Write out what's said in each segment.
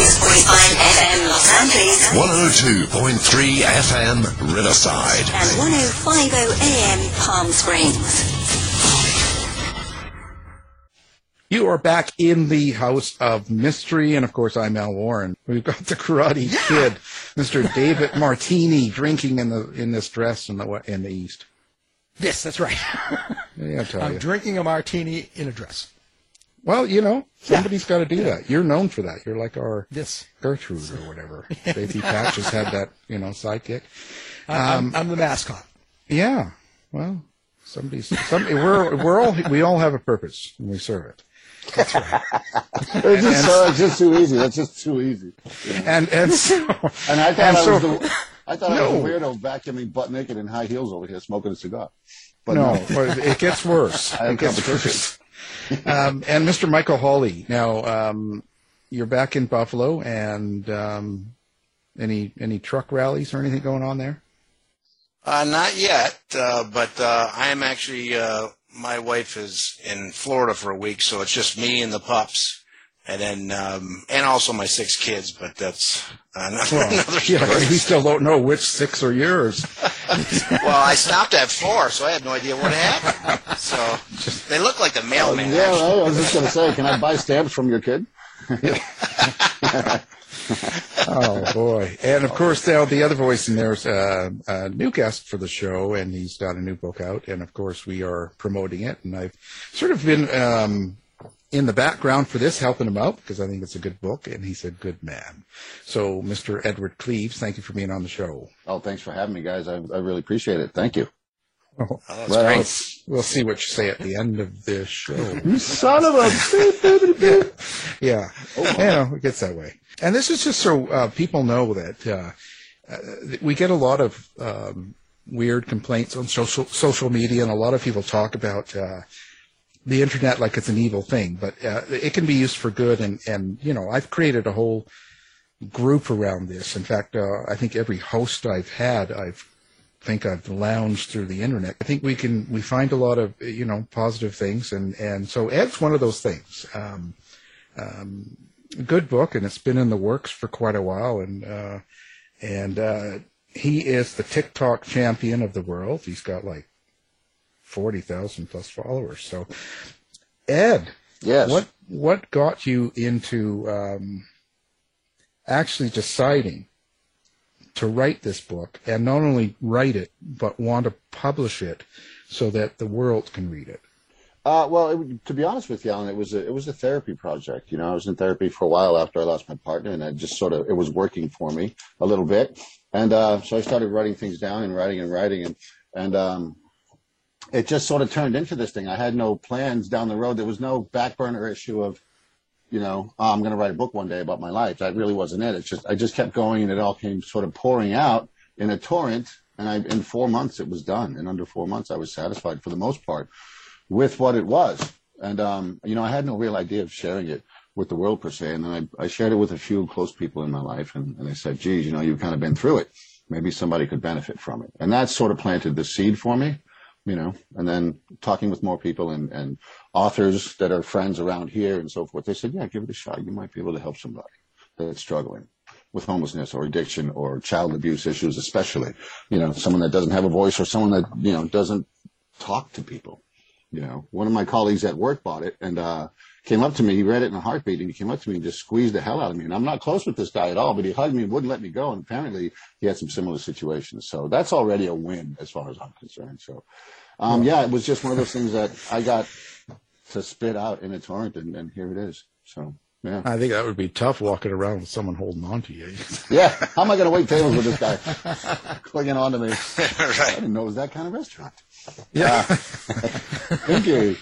106.5 FM Los Angeles 102.3 FM Riverside. and 105.0 AM Palm Springs. You are back in the house of mystery, and of course, I'm Al Warren. We've got the Karate Kid, Mr. David Martini, drinking in the in this dress in the in the east. Yes, that's right. Yeah, I tell I'm you. drinking a martini in a dress. Well, you know, somebody's got to do that. You're known for that. You're like our This. Gertrude or whatever. Baby Patch has had that, you know, sidekick. I- Um, I'm, I'm the mascot. Yeah. Well, somebody's. Some, we're we're all we all have a purpose and we serve it. It's just, so, it's just too easy. That's just too easy. And and so And I thought And I so- was the I thought I was No. the weirdo vacuuming butt naked in high heels over here smoking a cigar. But no, no, but it gets worse. I have It gets competition. worse. Um, and Mr. Michael Hawley. Now, um, you're back in Buffalo, and um, any any truck rallies or anything going on there? Uh, not yet, uh, but uh, I am actually. Uh, my wife is in Florida for a week, so it's just me and the pups, and then um, and also my six kids. But that's another, Well, another yeah, we still don't know which six are yours. well, I stopped at four, so I had no idea what happened. So they look like the mailman. yeah, actually. I was just gonna say, can I buy stamps from your kid? oh boy! And of course, now the other voice in there is uh, a new guest for the show, and he's got a new book out. And of course, we are promoting it. And I've sort of been um, in the background for this, helping him out because I think it's a good book, and he's a good man. So, Mr. Edward Cleves, thank you for being on the show. Oh, thanks for having me, guys. I, I really appreciate it. Thank you. Oh, that's Right great. on. We'll see what you say at the end of this show. You son of a beep, beep, beep. yeah, you know, it gets that way. And this is just so uh, people know that uh, uh, we get a lot of um, weird complaints on social social media, and a lot of people talk about uh, the internet like it's an evil thing, but uh, it can be used for good. And and you know, I've created a whole group around this. In fact, uh, I think every host I've had, I've think I've lounged through the internet. I think we can we find a lot of you know positive things, and and so Ed's one of those things. Um, um, good book, and it's been in the works for quite a while, and uh, and uh, he is the TikTok champion of the world. He's got like forty thousand plus followers. So, Ed, Yes. what what got you into um, actually deciding to write this book, and not only write it, but want to publish it so that the world can read it? Uh, well, it, to be honest with you, Alan, it was a, it was a therapy project. You know, I was in therapy for a while after I lost my partner, and I just sort of it was working for me a little bit, and uh, so I started writing things down and writing and writing, and and um, it just sort of turned into this thing. I had no plans down the road. There was no back burner issue of, you know, oh, I'm going to write a book one day about my life. That really wasn't it. It's just I just kept going, and it all came sort of pouring out in a torrent. And I, in four months, it was done. In under four months, I was satisfied for the most part with what it was. And, um, you know, I had no real idea of sharing it with the world per se. And then I, I shared it with a few close people in my life. And, and they said, geez, you know, you've kind of been through it. Maybe somebody could benefit from it. And that sort of planted the seed for me, you know, and then talking with more people and, and authors that are friends around here and so forth. They said, yeah, give it a shot. You might be able to help somebody that's struggling with homelessness or addiction or child abuse issues, especially, you know, someone that doesn't have a voice or someone that, you know, doesn't talk to people. You know, one of my colleagues at work bought it and, uh, came up to me. He read it in a heartbeat and he came up to me and just squeezed the hell out of me. And I'm not close with this guy at all, but he hugged me and wouldn't let me go. And apparently he had some similar situations. So that's already a win as far as I'm concerned. So, um, yeah, it was just one of those things that I got to spit out in a torrent and, and here it is. So. Yeah. I think that would be tough walking around with someone holding on to you. yeah. How am I going to wait tables with this guy clinging on to me? right. I didn't know it was that kind of restaurant. Yeah. Uh, thank you.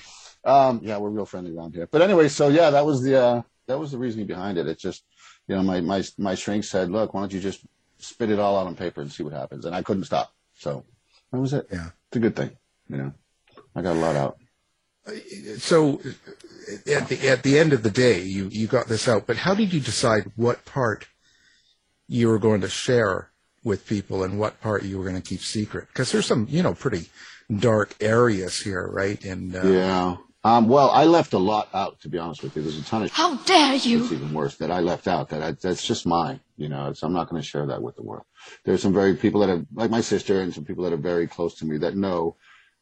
Um, yeah, we're real friendly around here. But anyway, so yeah, that was the uh, that was the reasoning behind it. It's just, you know, my my my shrink said, "Look, why don't you just spit it all out on paper and see what happens?" And I couldn't stop. So that was it. Yeah. It's a good thing. You know, I got a lot out. So at the at the end of the day, you you got this out. But how did you decide what part you were going to share with people and what part you were going to keep secret? Because there's some you know pretty dark areas here, right? And uh, yeah. Um, well, I left a lot out, to be honest with you. There's a ton of how dare you? It's even worse that I left out. That I, that's just mine. You know, I'm not going to share that with the world. There's some very people that are like my sister and some people that are very close to me that know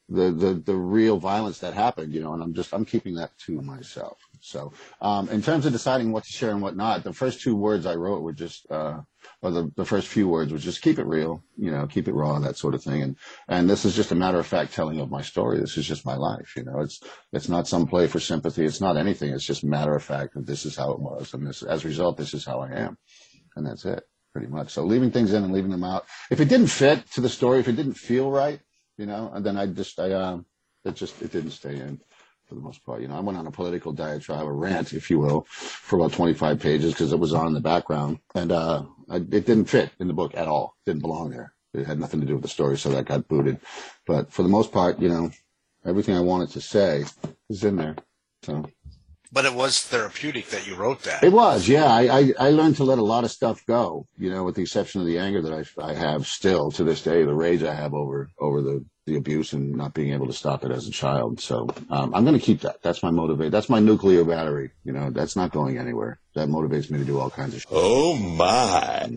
the, the, the real violence that happened, you know, and I'm just, I'm keeping that to myself. So, um, in terms of deciding what to share and what not, the first two words I wrote were just, uh, or the, the first few words was just keep it real, you know, keep it raw, that sort of thing. And, and this is just a matter of fact telling of my story. This is just my life, you know, it's, it's not some play for sympathy. It's not anything. It's just matter of fact that this is how it was. And this, as a result, this is how I am. And that's it pretty much. So leaving things in and leaving them out. If it didn't fit to the story, if it didn't feel right, you know, and then I just, I, um, it just, it didn't stay in for the most part. You know, I went on a political diatribe, a rant, if you will, for about 25 pages because it was on in the background and, uh, I, it didn't fit in the book at all. It didn't belong there. It had nothing to do with the story. So that got booted. But for the most part, you know, everything I wanted to say is in there. So. But it was therapeutic that you wrote that. It was, yeah. I, I, I learned to let a lot of stuff go, you know, with the exception of the anger that I, I have still to this day, the rage I have over, over the, the abuse and not being able to stop it as a child. So, um, I'm going to keep that. That's my motivate. That's my nuclear battery. You know, that's not going anywhere. That motivates me to do all kinds of shit. Oh my.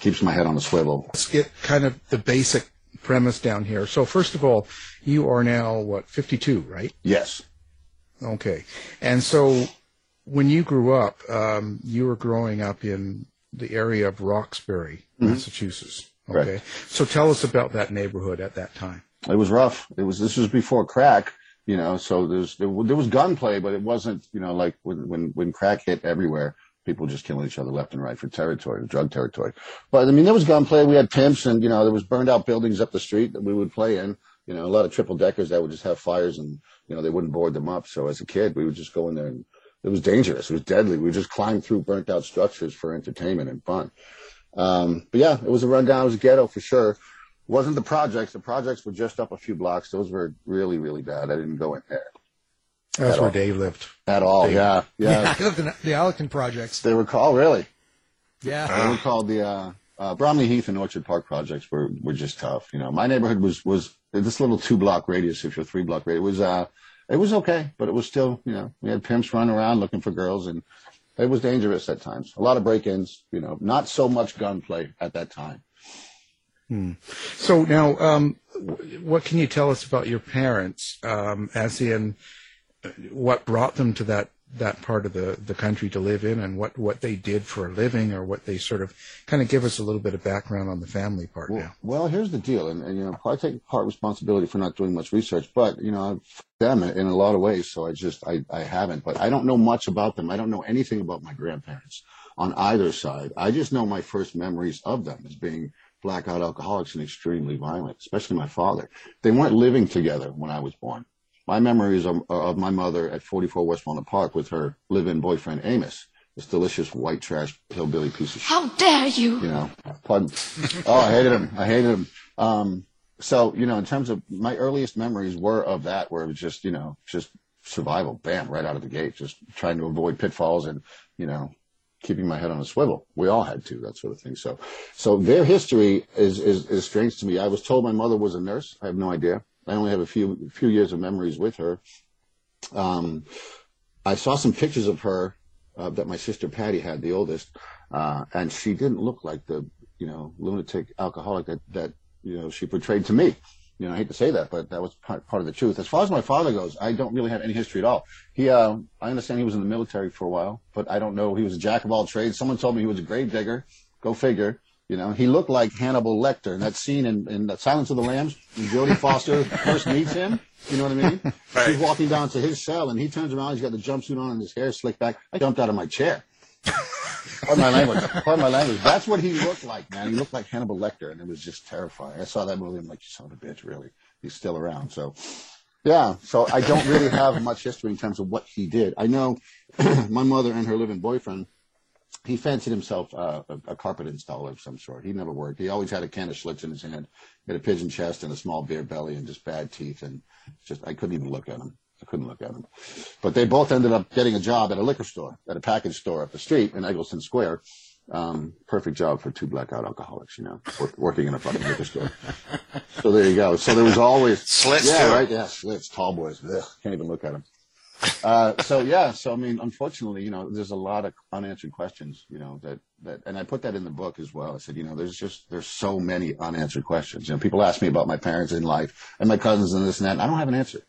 Keeps my head on a swivel. Let's get kind of the basic premise down here. So first of all, you are now what, 52, right? Yes. Okay. And so when you grew up, um, you were growing up in the area of Roxbury, Mhm. Massachusetts. Correct. Okay. So tell us about that neighborhood at that time. It was rough. It was, this was before crack, you know, so there's, there, there was gunplay, but it wasn't, you know, like when, when, when crack hit everywhere, people just killing each other left and right for territory, drug territory. But I mean, there was gunplay. We had pimps and, you know, there was burned out buildings up the street that we would play in, you know, a lot of triple deckers that would just have fires and, you know, they wouldn't board them up. So as a kid, we would just go in there and it was dangerous. It was deadly. We just climbed through burnt out structures for entertainment and fun. Um, but yeah, it was a rundown. It was a ghetto for sure. It wasn't the projects. The projects were just up a few blocks. Those were really, really bad. I didn't go in there That's where all. Dave lived. at all. Dave. Yeah, yeah. I lived in the Allerton projects. They were called really. Yeah. They were called the uh, uh, Bromley Heath and Orchard Park projects were were just tough. You know, my neighborhood was was this little two block radius, if you're three block radius. It was uh, it was okay, but it was still, you know, we had pimps running around looking for girls, and it was dangerous at times. A lot of break-ins. You know, not so much gunplay at that time. Hmm. So now, um, what can you tell us about your parents? Um, as in, uh, what brought them to that that part of the, the country to live in and what, what they did for a living or what they sort of kind of give us a little bit of background on the family part well, now. Well, here's the deal, and, and you know, I take part responsibility for not doing much research, but you know, I've them in, in a lot of ways, so I just I, I haven't. But I don't know much about them. I don't know anything about my grandparents on either side. I just know my first memories of them as being blackout alcoholics and extremely violent, especially my father. They weren't living together when I was born my memories of, of my mother at 44 West Walnut Park with her live-in boyfriend Amos, this delicious white trash hillbilly piece of shit. How dare you? You know, pardon. oh, I hated him. I hated him. Um, so you know, in terms of my earliest memories were of that, where it was just you know just survival, bam, right out of the gate, just trying to avoid pitfalls and you know keeping my head on a swivel. We all had to, that sort of thing. So, so their history is, is, is strange to me. I was told my mother was a nurse. I have no idea. I only have a few few years of memories with her. Um, I saw some pictures of her uh, that my sister Patty had, the oldest, uh, and she didn't look like the you know lunatic alcoholic that that you know she portrayed to me. You know, I hate to say that, but that was part, part of the truth. As far as my father goes, I don't really have any history at all. He, uh, I understand he was in the military for a while, but I don't know. He was a jack of all trades. Someone told me he was a grave digger. Go figure. You know, he looked like Hannibal Lecter in that scene in, in Silence of the Lambs when Jodie Foster first meets him. You know what I mean? Right. She's walking down to his cell and he turns around. He's got the jumpsuit on and his hair slicked back. I jumped out of my chair. Pardon my language. Pardon my language. That's what he looked like, man. He looked like Hannibal Lecter, and it was just terrifying. I saw that movie. I'm like, you son of a bitch, really? He's still around. So, yeah. So I don't really have much history in terms of what he did. I know my mother and her living boyfriend he fancied himself uh, a, a, carpet installer of some sort. He never worked. He always had a can of Schlitz in his hand. He had a pigeon chest and a small beer belly and just bad teeth. And just, I couldn't even look at him. I couldn't look at him. But they both ended up getting a job at a liquor store, at a package store up the street in Egleston Square. Um, perfect job for two blackout alcoholics, you know, work, working in a fucking liquor store. So there you go. So there was always Schlitz. Yeah, right. Yeah, Schlitz. tall boys. Ugh, can't even look at them. Uh, so yeah, so I mean, unfortunately, you know, there's a lot of unanswered questions, you know, that, that, and I put that in the book as well. I said, you know, there's just, there's so many unanswered questions. You know, people ask me about my parents in life and my cousins and this and that, and I don't have an answer.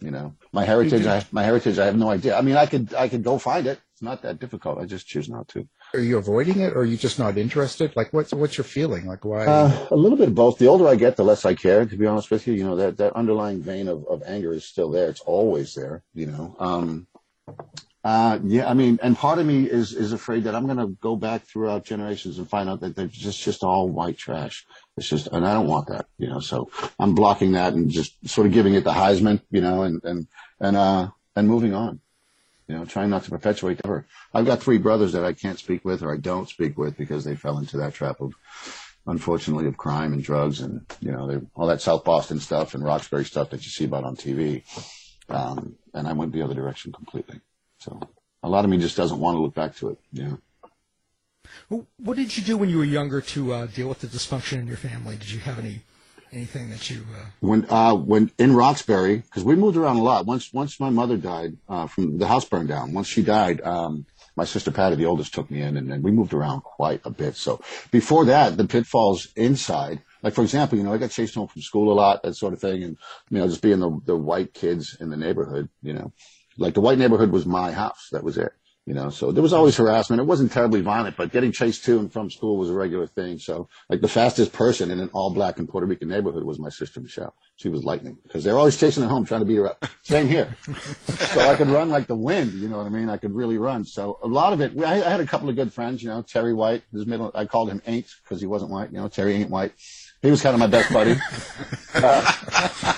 You know, my heritage, I, my heritage, I have no idea. I mean, I could, I could go find it. It's not that difficult. I just choose not to. Are you avoiding it, or are you just not interested? Like, what's what's your feeling? Like, why? Uh, a little bit of both. The older I get, the less I care. To be honest with you, you know that that underlying vein of, of anger is still there. It's always there. You know. Um, uh, yeah, I mean, and part of me is is afraid that I'm going to go back throughout generations and find out that they're just just all white trash. It's just, and I don't want that, you know. So I'm blocking that and just sort of giving it the Heisman, you know, and and and uh and moving on you know, trying not to perpetuate ever. I've got three brothers that I can't speak with or I don't speak with because they fell into that trap of, unfortunately, of crime and drugs and, you know, they, all that South Boston stuff and Roxbury stuff that you see about on TV. Um, and I went the other direction completely. So a lot of me just doesn't want to look back to it. Yeah. What did you do when you were younger to uh, deal with the dysfunction in your family? Did you have any anything that you uh... when uh when in Roxbury because we moved around a lot once once my mother died uh from the house burned down once she died um my sister Patty the oldest took me in and then we moved around quite a bit so before that the pitfalls inside like for example you know I got chased home from school a lot that sort of thing and you know just being the the white kids in the neighborhood you know like the white neighborhood was my house that was it you know, so there was always harassment. It wasn't terribly violent, but getting chased to and from school was a regular thing. So, like the fastest person in an all black and Puerto Rican neighborhood was my sister Michelle. She was lightning because they're always chasing her home, trying to beat her up. Same here. so I could run like the wind. You know what I mean? I could really run. So a lot of it. I, I had a couple of good friends. You know, Terry White. His middle. I called him Ain't because he wasn't white. You know, Terry ain't white. He was kind of my best buddy. Uh,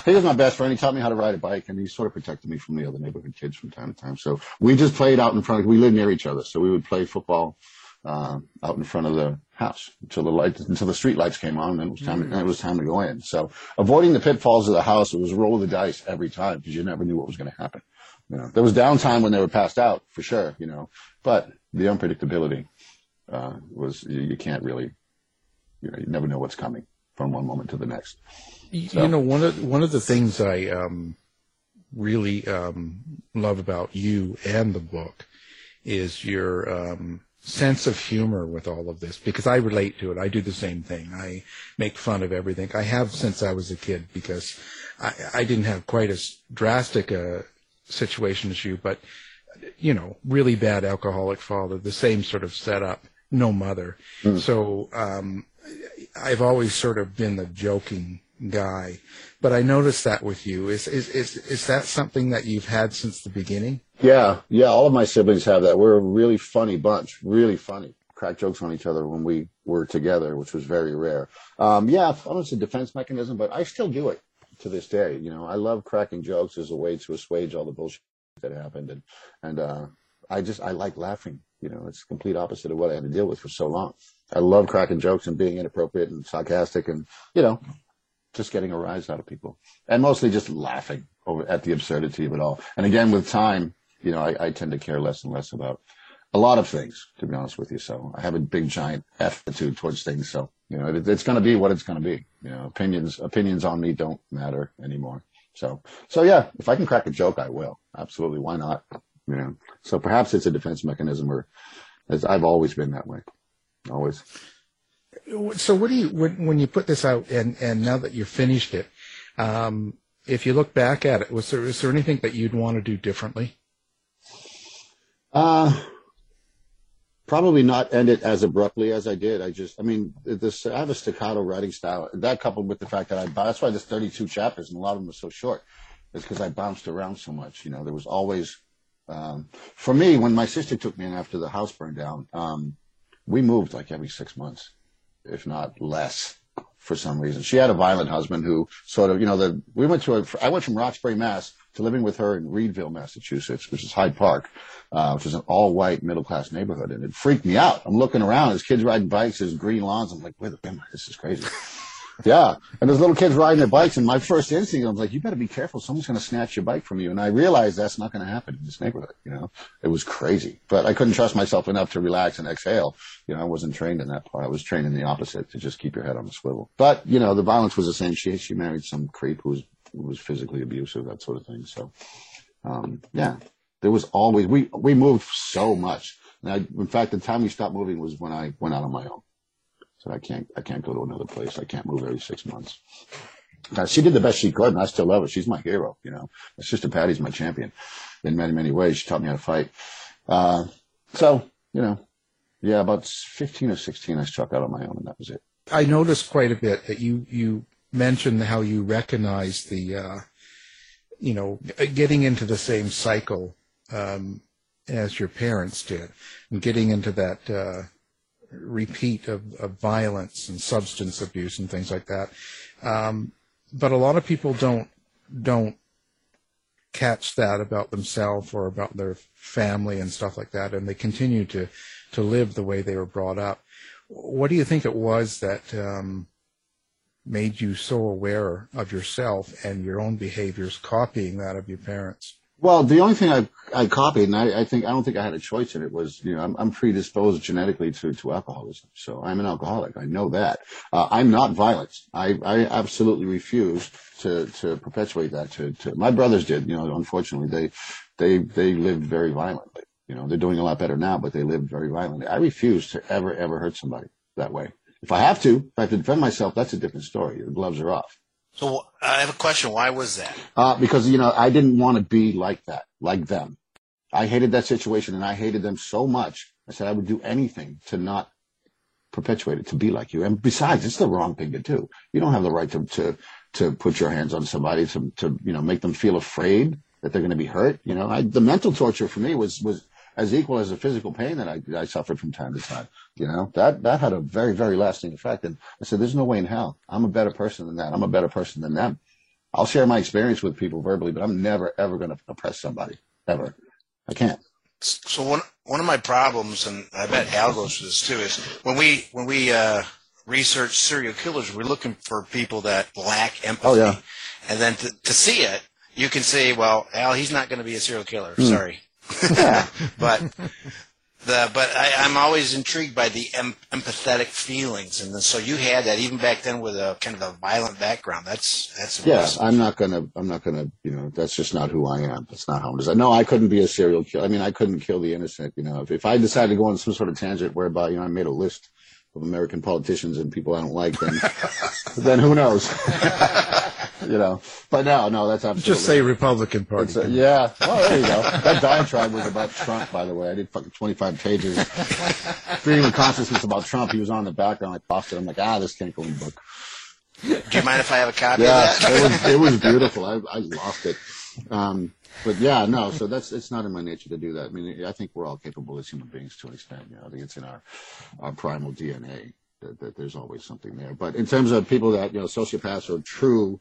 he was my best friend. He taught me how to ride a bike, and he sort of protected me from the other neighborhood kids from time to time. So we just played out in front of. We lived near each other, so we would play football uh, out in front of the house until the lights, until the street lights came on, and it was time. To, it was time to go in. So avoiding the pitfalls of the house, it was roll of the dice every time because you never knew what was going to happen. You know, there was downtime when they were passed out for sure. You know, but the unpredictability uh, was you, you can't really. You know, you never know what's coming from one moment to the next. So. You know, one of one of the things I um, really um, love about you and the book is your um, sense of humor with all of this because I relate to it. I do the same thing. I make fun of everything. I have since I was a kid because I, I didn't have quite as drastic a situation as you, but you know, really bad alcoholic father, the same sort of setup, no mother. Mm. So um, I've always sort of been the joking guy, but I noticed that with you. Is is is is that something that you've had since the beginning? Yeah, yeah. All of my siblings have that. We're a really funny bunch, really funny. Crack jokes on each other when we were together, which was very rare. Um, yeah, I don't know it's a defense mechanism, but I still do it to this day. You know, I love cracking jokes as a way to assuage all the bullshit that happened, and and uh, I just I like laughing. You know, it's complete opposite of what I had to deal with for so long. I love cracking jokes and being inappropriate and sarcastic, and you know, just getting a rise out of people, and mostly just laughing over at the absurdity of it all. And again, with time, you know, I, I tend to care less and less about a lot of things, to be honest with you. So I have a big giant attitude towards things. So you know, it, it's going to be what it's going to be. You know, opinions opinions on me don't matter anymore. So so yeah, if I can crack a joke, I will. Absolutely, why not? You know, so perhaps it's a defense mechanism, or as I've always been that way, always. So what do you when when you put this out and and now that you've finished it, um, if you look back at it, was there is there anything that you'd want to do differently? Uh, probably not end it as abruptly as I did. I just, I mean, this, I have a staccato writing style. That coupled with the fact that I, that's why there's 32 chapters and a lot of them are so short. Is because I bounced around so much. You know, there was always, um, for me, when my sister took me in after the house burned down, um, we moved like every six months, if not less for some reason. She had a violent husband who sort of, you know, the, we went to a, I went from Roxbury, Mass to living with her in Readville, Massachusetts, which is Hyde Park, uh, which is an all white middle class neighborhood. And it freaked me out. I'm looking around, there's kids riding bikes, there's green lawns. I'm like, where the, am I? This is crazy. Yeah. And there's little kids riding their bikes. And my first instinct, I was like, you better be careful. Someone's going to snatch your bike from you. And I realized that's not going to happen in this neighborhood. You know, it was crazy, but I couldn't trust myself enough to relax and exhale. You know, I wasn't trained in that part. I was trained in the opposite to just keep your head on the swivel. But, you know, the violence was the same. She, she married some creep who was, who was physically abusive, that sort of thing. So, um, yeah, there was always, we, we moved so much. And I, in fact, the time we stopped moving was when I went out on my own. I can't, I can't go to another place. I can't move every six months. Now, she did the best she could, and I still love her. She's my hero, you know. My sister Patty's my champion in many, many ways. She taught me how to fight. Uh, so, you know, yeah, about 15 or 16, I struck out on my own, and that was it. I noticed quite a bit that you, you mentioned how you recognize the, uh, you know, getting into the same cycle, um, as your parents did and getting into that, uh, repeat of, of violence and substance abuse and things like that. Um, but a lot of people don't don't catch that about themselves or about their family and stuff like that, and they continue to to live the way they were brought up. What do you think it was that um, made you so aware of yourself and your own behaviors, copying that of your parents? Well, the only thing I I copied, and I, I think I don't think I had a choice in it, was you know I'm, I'm predisposed genetically to to alcoholism, so I'm an alcoholic. I know that. Uh, I'm not violent. I I absolutely refuse to to perpetuate that. To to my brothers did, you know. Unfortunately, they they they lived very violently. You know, they're doing a lot better now, but they lived very violently. I refuse to ever ever hurt somebody that way. If I have to, if I have to defend myself, that's a different story. The gloves are off. So I have a question. Why was that? Uh, because, you know, I didn't want to be like that, like them. I hated that situation and I hated them so much. I said I would do anything to not perpetuate it, to be like you. And besides, it's the wrong thing to do. You don't have the right to, to, to put your hands on somebody to, to, you know, make them feel afraid that they're going to be hurt. You know, I, the mental torture for me was, was as equal as the physical pain that I, I suffered from time to time. You know, that, that had a very, very lasting effect. And I said, there's no way in hell. I'm a better person than that. I'm a better person than them. I'll share my experience with people verbally, but I'm never, ever going to oppress somebody. Ever. I can't. So one, one of my problems, and I bet Al goes through this too, is when we, when we, uh, research serial killers, we're looking for people that lack empathy. Oh, yeah. And then to, to see it, you can say, well, Al, he's not going to be a serial killer. Hmm. Sorry. but the but I, I'm always intrigued by the em, empathetic feelings, and so you had that even back then with a kind of a violent background. That's that's Yeah. I'm not gonna, I'm not gonna, you know, that's just not who I am. That's not how I'm designed. No, I couldn't be a serial killer. I mean, I couldn't kill the innocent, you know. If, if I decided to go on some sort of tangent whereby, you know, I made a list of American politicians and people I don't like, then, then who knows? you know. But no, no, that's absolutely. Just say Republican Party. A- yeah. Oh, there you go. That diatribe was about Trump, by the way. I did fucking 25 pages. Freedom of consciousness about Trump. He was on the background. I tossed it. I'm like, ah, this can't go in the book. Do you mind if I have a copy Yeah, of that? it was it was beautiful. I I lost it. Um, but yeah, no. So that's it's not in my nature to do that. I mean, I think we're all capable as human beings to an extent. You know, I think it's in our our primal DNA that, that there's always something there. But in terms of people that you know, sociopaths or true,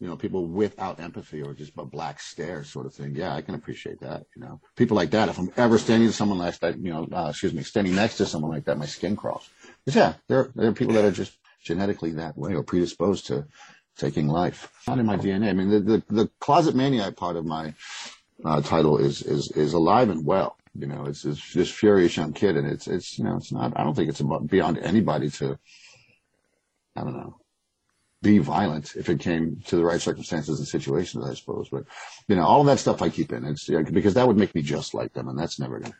you know, people without empathy or just a black stare sort of thing. Yeah, I can appreciate that. You know, people like that. If I'm ever standing to someone like that, you know, uh, excuse me, standing next to someone like that, my skin crawls. 'Cause, yeah, there there are people that are just genetically that way or predisposed to taking life. Not in my DNA. I mean, the the, the closet maniac part of my uh, title is is is alive and well. You know, it's, it's this furious young kid, and it's it's you know, it's not. I don't think it's about beyond anybody to. I don't know. Be violent if it came to the right circumstances and situations, I suppose. But you know, all of that stuff I keep in. It's yeah, because that would make me just like them, and that's never gonna.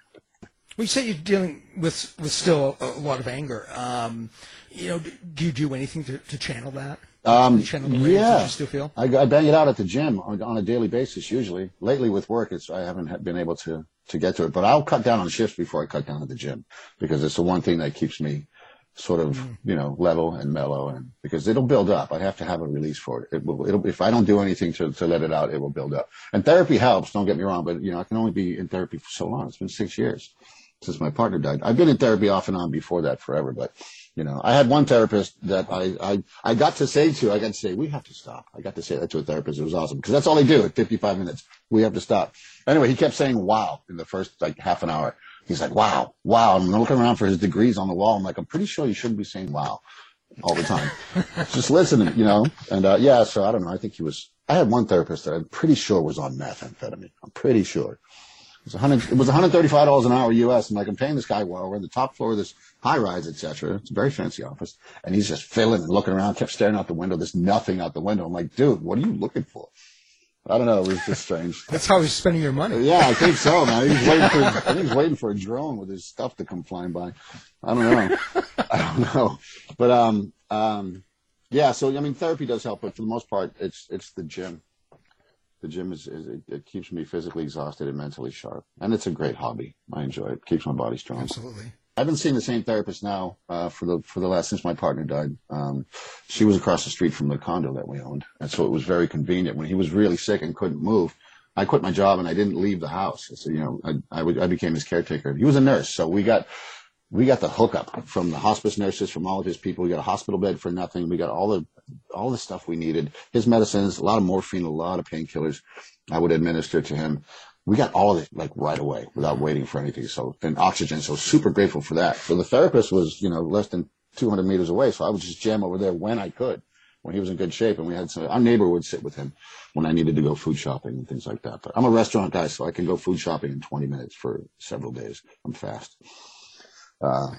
Well, you say you're dealing with with still a, a lot of anger. Um, you know, do, do you do anything to, to channel that? Um, channel yeah, you still feel? I, I bang it out at the gym on, on a daily basis. Usually, lately with work, it's I haven't been able to to get to it. But I'll cut down on shifts before I cut down at the gym because it's the one thing that keeps me sort of mm-hmm. you know level and mellow, and because it'll build up. I have to have a release for it. It will. It'll, if I don't do anything to to let it out, it will build up. And therapy helps. Don't get me wrong, but you know I can only be in therapy for so long. It's been six years since my partner died. I've been in therapy off and on before that forever, but you know, I had one therapist that I, I, I got to say to, I got to say, we have to stop. I got to say that to a therapist. It was awesome because that's all they do at 55 minutes. We have to stop. Anyway, he kept saying wow in the first like half an hour. He's like, wow, wow. I'm looking around for his degrees on the wall. I'm like, I'm pretty sure you shouldn't be saying wow all the time. Just listening, you know? And, uh, yeah, so I don't know. I think he was, I had one therapist that I'm pretty sure was on methamphetamine. I'm pretty sure. It was, 100, it was $135 an hour US. I'm like, I'm paying this guy well. We're on the top floor of this high rise, etc. It's a very fancy office. And he's just filling and looking around, kept staring out the window. There's nothing out the window. I'm like, dude, what are you looking for? I don't know. It was just strange. That's how he's spending your money. Yeah, I think so, man. He's waiting for, I think he was waiting for a drone with his stuff to come flying by. I don't know. I don't know. But, um, um, yeah, so, I mean, therapy does help, but for the most part, it's, it's the gym the gym is, is it, it keeps me physically exhausted and mentally sharp, and it's a great hobby. I enjoy it. Keeps my body strong. Absolutely. I've been seeing the same therapist now uh, for the for the last since my partner died. Um, she was across the street from the condo that we owned, and so it was very convenient. When he was really sick and couldn't move, I quit my job and I didn't leave the house. So you know, I I, I became his caretaker. He was a nurse, so we got we got the hookup from the hospice nurses, from all of his people. We got a hospital bed for nothing. We got all the all the stuff we needed. His medicines, a lot of morphine, a lot of painkillers. I would administer to him. We got all of it like right away without waiting for anything. So and oxygen. So super grateful for that. So the therapist was you know less than 200 meters away. So I would just jam over there when I could, when he was in good shape. And we had some. Our neighbor would sit with him when I needed to go food shopping and things like that. But I'm a restaurant guy, so I can go food shopping in 20 minutes for several days. I'm fast. Uh,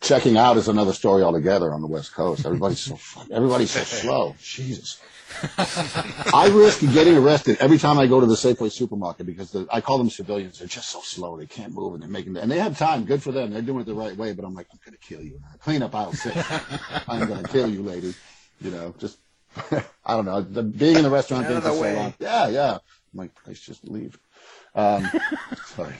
checking out is another story altogether on the West Coast. Everybody's so everybody's so slow. Jesus. I risk getting arrested every time I go to the Safeway supermarket because the, I call them civilians. They're just so slow. They can't move and they're making and they have time. Good for them. They're doing it the right way. But I'm like, I'm gonna kill you. Clean up aisle six. I'm gonna kill you, lady. You know, just I don't know. The, being in the restaurant of for so long. Yeah, yeah. I'm like, please just leave. Um, sorry.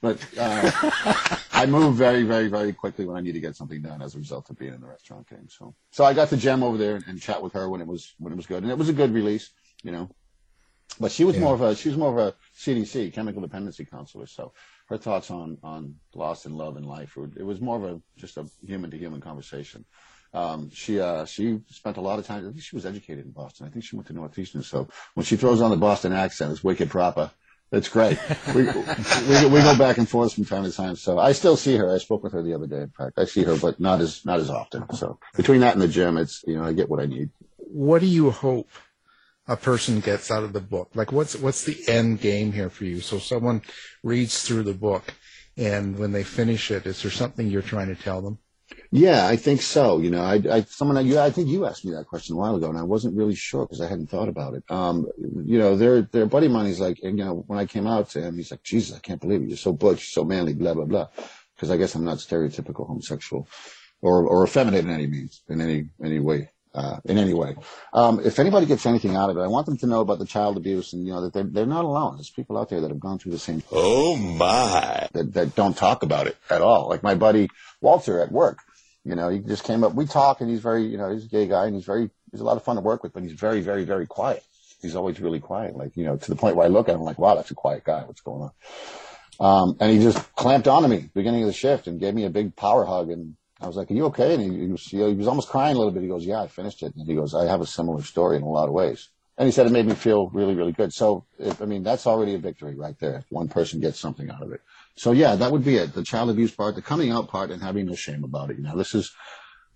But uh, I move very, very, very quickly when I need to get something done as a result of being in the restaurant game. So, so I got to gem over there and, and chat with her when it was when it was good, and it was a good release, you know. But she was more of a she was more of a CDC chemical dependency counselor, so her thoughts on on loss and love and life were, it was more of a just a human to human conversation. Um, she uh, she spent a lot of time. I think she was educated in Boston. I think she went to Northeastern. So when she throws on the Boston accent, it's wicked proper. It's great. We, we we go back and forth from time to time. So I still see her. I spoke with her the other day. In fact, I see her, but not as not as often. So between that and the gym, it's you know I get what I need. What do you hope a person gets out of the book? Like, what's what's the end game here for you? So someone reads through the book, and when they finish it, is there something you're trying to tell them? Yeah, I think so. You know, I, I someone you, I think you asked me that question a while ago, and I wasn't really sure because I hadn't thought about it. Um, you know, their their buddy of mine is like, and, you know, when I came out to him, he's like, Jesus, I can't believe it. You're so butch, so manly, blah blah blah. Because I guess I'm not stereotypical homosexual or or effeminate in any means, in any any way. uh, in any way. Um, if anybody gets anything out of it, I want them to know about the child abuse and you know that they're they're not alone. There's people out there that have gone through the same. Oh my! That that don't talk about it at all. Like my buddy Walter at work. You know, he just came up. We talk, and he's very, you know, he's a gay guy, and he's very, he's a lot of fun to work with, but he's very, very, very quiet. He's always really quiet, like you know, to the point where I look at him like, wow, that's a quiet guy. What's going on? Um, and he just clamped onto me beginning of the shift and gave me a big power hug. And I was like, are you okay? And he, he was, he was almost crying a little bit. He goes, yeah, I finished it. And he goes, I have a similar story in a lot of ways. And he said it made me feel really, really good. So, if, I mean, that's already a victory right there. One person gets something out of it. So yeah, that would be it. The child abuse part, the coming out part, and having no shame about it. You know, this is,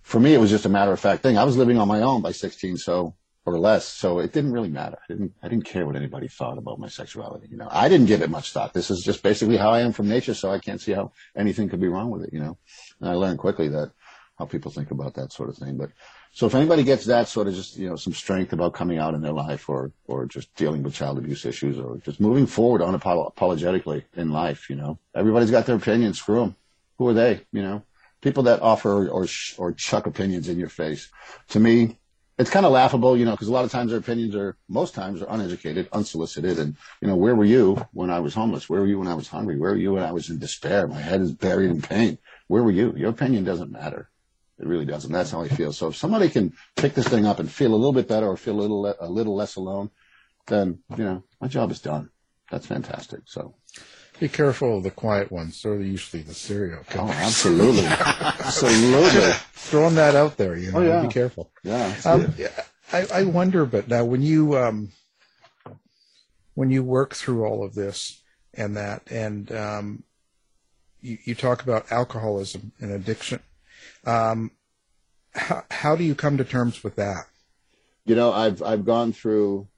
for me, it was just a matter of fact thing. I was living on my own by 16, so or less. So it didn't really matter. I didn't, I didn't care what anybody thought about my sexuality. You know, I didn't give it much thought. This is just basically how I am from nature. So I can't see how anything could be wrong with it, you know, and I learned quickly that how people think about that sort of thing. But so if anybody gets that sort of just, you know, some strength about coming out in their life or, or just dealing with child abuse issues or just moving forward unapologetically in life, you know, everybody's got their opinions. Screw them. Who are they? You know, people that offer or, or chuck opinions in your face. To me, it's kind of laughable, you know, because a lot of times their opinions are, most times, are uneducated, unsolicited. And, you know, where were you when I was homeless? Where were you when I was hungry? Where were you when I was in despair? My head is buried in pain. Where were you? Your opinion doesn't matter. It really doesn't. That's how I feel. So if somebody can pick this thing up and feel a little bit better or feel a little, a little less alone, then, you know, my job is done. That's fantastic. So. Be careful of the quiet ones. They're usually the serial killers. Oh, absolutely. absolutely. Throwing that out there, you know, Oh, yeah. be careful. Yeah. Um, I, I wonder, but now when you um, when you work through all of this and that, and um, you, you talk about alcoholism and addiction, um, how, how do you come to terms with that? You know, I've I've gone through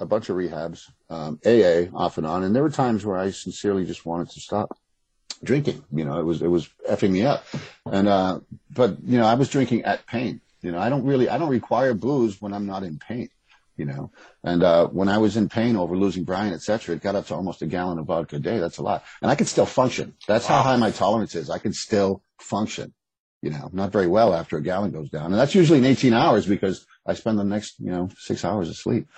a bunch of rehabs, um, AA off and on, and there were times where I sincerely just wanted to stop drinking. You know, it was it was effing me up, and uh, but you know, I was drinking at pain. You know, I don't really I don't require booze when I'm not in pain. You know, and uh, when I was in pain over losing Brian, et cetera, it got up to almost a gallon of vodka a day. That's a lot, and I could still function. That's how high my tolerance is. I can still function you know, not very well after a gallon goes down. And that's usually in 18 hours because I spend the next, you know, six hours asleep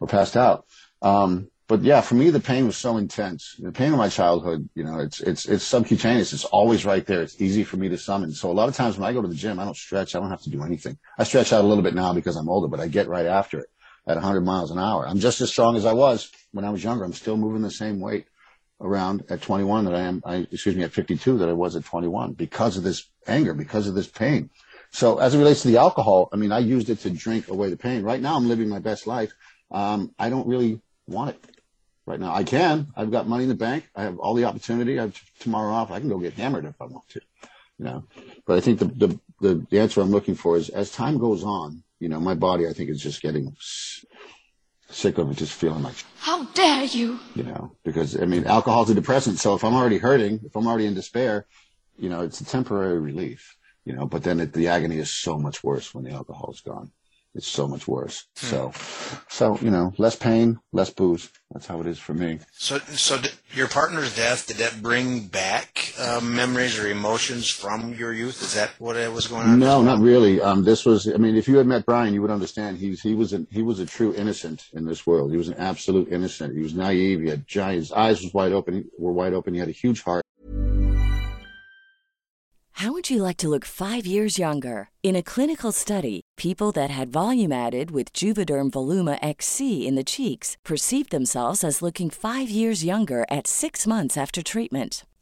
or passed out. Um, but yeah, for me, the pain was so intense. The pain of my childhood, you know, it's, it's, it's subcutaneous. It's always right there. It's easy for me to summon. So a lot of times when I go to the gym, I don't stretch. I don't have to do anything. I stretch out a little bit now because I'm older, but I get right after it at 100 miles an hour. I'm just as strong as I was when I was younger. I'm still moving the same weight around at 21 that I am, I, excuse me, at 52 that I was at 21 because of this anger, because of this pain. So as it relates to the alcohol, I mean, I used it to drink away the pain. Right now I'm living my best life. Um, I don't really want it right now. I can. I've got money in the bank. I have all the opportunity. I have tomorrow off. I can go get hammered if I want to, you know. But I think the, the, the, the answer I'm looking for is as time goes on, you know, my body, I think is just getting sick of it, just feeling like How dare you? you know, because I mean, alcohol's a depressant. So if I'm already hurting, if I'm already in despair, you know, it's a temporary relief, you know, but then it, the agony is so much worse when the alcohol's gone. It's so much worse. Hmm. So, so, you know, less pain, less booze. That's how it is for me. So, so did your partner's death did that bring back uh, memories or emotions from your youth? Is that what it was going on? No, not really. Um, this was, I mean, if you had met Brian, you would understand. He's, he was a, he was a true innocent in this world. He was an absolute innocent. He was naive. He had giant, his eyes was wide open, were wide open. He had a huge heart. How would you like to look five years younger? In a clinical study, people that had volume added with Juvederm Voluma XC in the cheeks perceived themselves as looking five years younger at six months after treatment.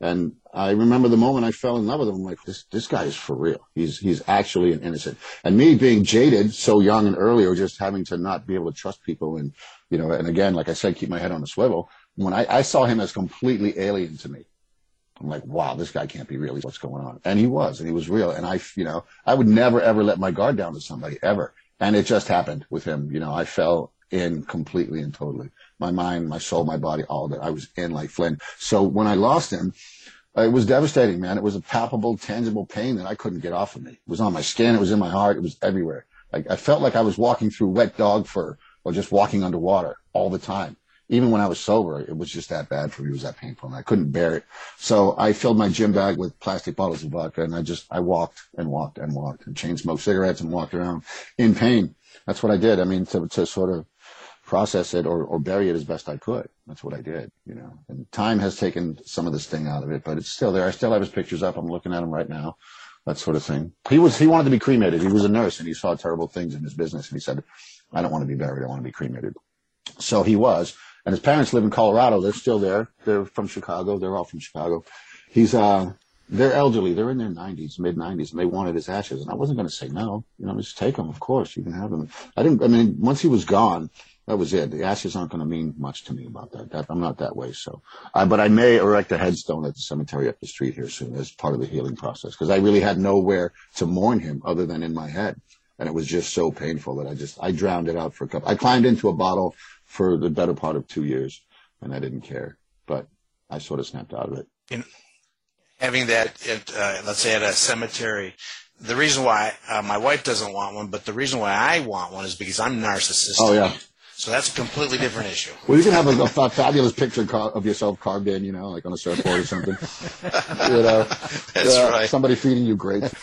And I remember the moment I fell in love with him. I'm like, this, this guy is for real. He's, he's actually an innocent. And me being jaded so young and early or just having to not be able to trust people and, you know, and again, like I said, keep my head on a swivel. When I, I saw him as completely alien to me, I'm like, wow, this guy can't be real. What's going on? And he was, and he was real. And I, you know, I would never ever let my guard down to somebody ever. And it just happened with him. You know, I fell in completely and totally. My mind, my soul, my body, all it. I was in like Flynn. So when I lost him, it was devastating, man. It was a palpable, tangible pain that I couldn't get off of me. It was on my skin. It was in my heart. It was everywhere. Like I felt like I was walking through wet dog fur or just walking underwater all the time. Even when I was sober, it was just that bad for me. It was that painful and I couldn't bear it. So I filled my gym bag with plastic bottles of vodka and I just, I walked and walked and walked and chain smoked cigarettes and walked around in pain. That's what I did. I mean, to, to sort of process it or, or bury it as best I could. That's what I did, you know. And time has taken some of the sting out of it, but it's still there. I still have his pictures up. I'm looking at them right now. That sort of thing. He was he wanted to be cremated. He was a nurse and he saw terrible things in his business and he said, I don't want to be buried. I want to be cremated. So he was. And his parents live in Colorado. They're still there. They're from Chicago. They're all from Chicago. He's uh they're elderly. They're in their 90s, mid 90s, and they wanted his ashes. And I wasn't going to say no. You know, just take them. Of course, you can have them. I didn't. I mean, once he was gone, that was it. The ashes aren't going to mean much to me about that. that I'm not that way. So, I, but I may erect a headstone at the cemetery up the street here soon as part of the healing process because I really had nowhere to mourn him other than in my head. And it was just so painful that I just, I drowned it out for a couple. I climbed into a bottle for the better part of two years and I didn't care, but I sort of snapped out of it. Know, having that, at, uh, let's say at a cemetery, the reason why uh, my wife doesn't want one, but the reason why I want one is because I'm narcissistic. Oh yeah. So that's a completely different issue. Well, you can have a, a fa- fabulous picture car- of yourself carved in, you know, like on a surfboard or something. you know, That's uh, right. Somebody feeding you grapes.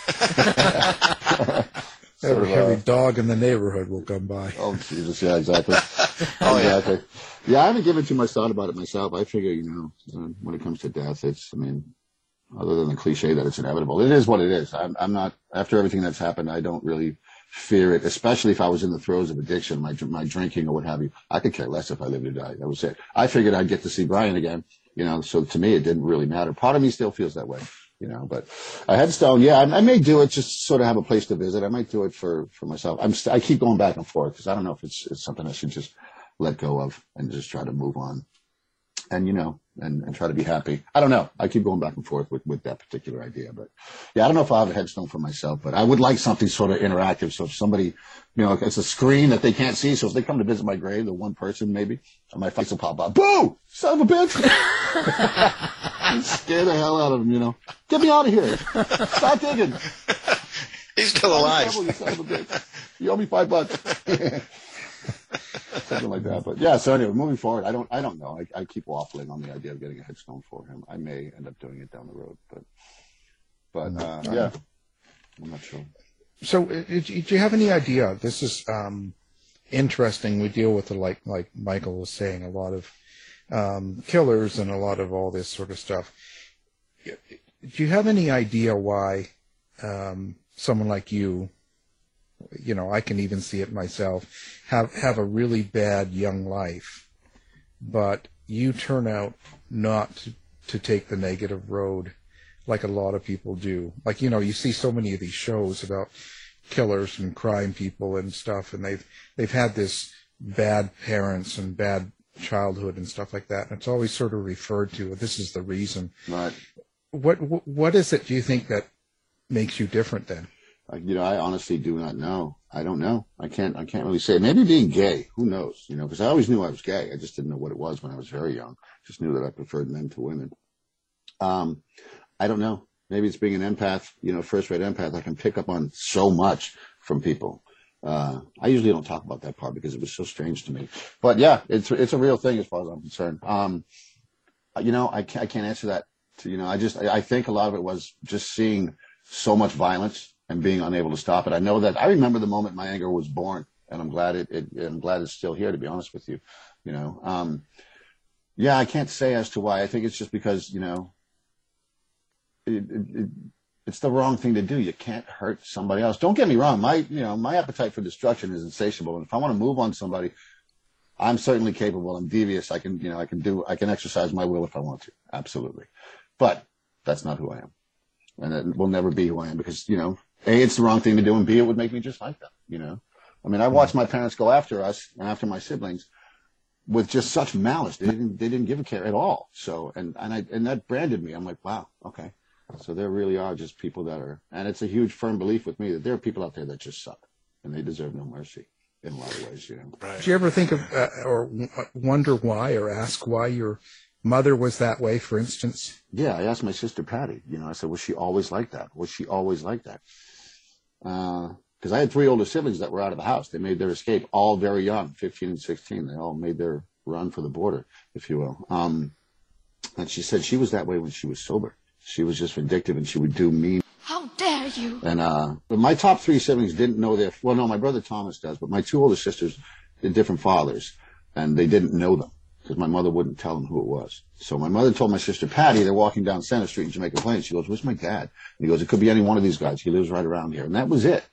Sort Every, uh, every dog in the neighborhood will come by. Oh Jesus, yeah, exactly. Oh, yeah. exactly. Yeah, I haven't given too much thought about it myself. I figure, you know, uh, when it comes to death, it's, I mean, other than the cliche that it's inevitable, it is what it is. I'm, I'm not, after everything that's happened, I don't really fear it, especially if I was in the throes of addiction, my, my drinking or what have you. I could care less if I lived or died. That was it. I figured I'd get to see Brian again, you know, so to me, it didn't really matter. Part of me still feels that way. You know, but a headstone, yeah, I, I may do it just sort of have a place to visit. I might do it for, for myself. I'm, st- I keep going back and forth because I don't know if it's, it's something I should just let go of and just try to move on and you know and, and try to be happy. I don't know. I keep going back and forth with, with that particular idea but yeah i don't know if i'll have a headstone for myself but i would like something sort of interactive. So if somebody you know it's a screen that they can't see so if they come to visit my grave the one person maybe my face will pop up. Boo! Son of a bitch! Scare the hell out of him, you know. Get me out of here. Stop digging. He's still alive. you son of a bitch. You owe me five bucks something like that. But yeah, so anyway, moving forward, I don't, I don't know. I, I keep waffling on the idea of getting a headstone for him. I may end up doing it down the road, but, but uh, yeah, I'm not sure. So, uh, do you have any idea? This is um, interesting. We deal with it like like Michael was saying, a lot of um, killers and a lot of all this sort of stuff. Do you have any idea why um, someone like you, you know, I can even see it myself, have have a really bad young life, but you turn out not to, to take the negative road like a lot of people do. Like you know, you see so many of these shows about killers and crime people and stuff, and they've they've had this bad parents and bad childhood and stuff like that, and it's always sort of referred to. This is the reason. Right. What what is it? Do you think that makes you different then? You know, I honestly do not know. I don't know. I can't. I can't really say. Maybe being gay. Who knows? You know, because I always knew I was gay. I just didn't know what it was when I was very young. Just knew that I preferred men to women. Um, I don't know. Maybe it's being an empath. You know, first rate empath. I can pick up on so much from people. Uh, I usually don't talk about that part because it was so strange to me. But yeah, it's it's a real thing as far as I'm concerned. Um, you know, I can't, I can't answer that. To, you know, I just I think a lot of it was just seeing so much violence and being unable to stop it. I know that I remember the moment my anger was born, and I'm glad it, it I'm glad it's still here. To be honest with you, you know, um, yeah, I can't say as to why. I think it's just because you know, it, it, it's the wrong thing to do. You can't hurt somebody else. Don't get me wrong. My you know my appetite for destruction is insatiable, and if I want to move on somebody, I'm certainly capable. I'm devious. I can you know I can do I can exercise my will if I want to. Absolutely, but that's not who I am and it will never be who I am because you know, a it's the wrong thing to do, and b it would make me just like them. You know, I mean, I watched my parents go after us and after my siblings with just such malice. They didn't they didn't give a care at all. So and and I and that branded me. I'm like, wow, okay. So there really are just people that are, and it's a huge firm belief with me that there are people out there that just suck, and they deserve no mercy in a lot of ways. You know. Right. Do you ever think of uh, or wonder why or ask why you're mother was that way, for instance? Yeah, I asked my sister Patty. You know, I said, was she always like that? Was she always like that? Because uh, I had three older siblings that were out of the house. They made their escape all very young, 15 and 16. They all made their run for the border, if you will. Um, and she said she was that way when she was sober. She was just vindictive and she would do mean. How dare you? And uh, but my top three siblings didn't know their. Well, no, my brother Thomas does, but my two older sisters had different fathers, and they didn't know them because my mother wouldn't tell them who it was. So my mother told my sister Patty, they're walking down Center Street in Jamaica Plain. She goes, where's my dad? And he goes, it could be any one of these guys. He lives right around here. And that was it.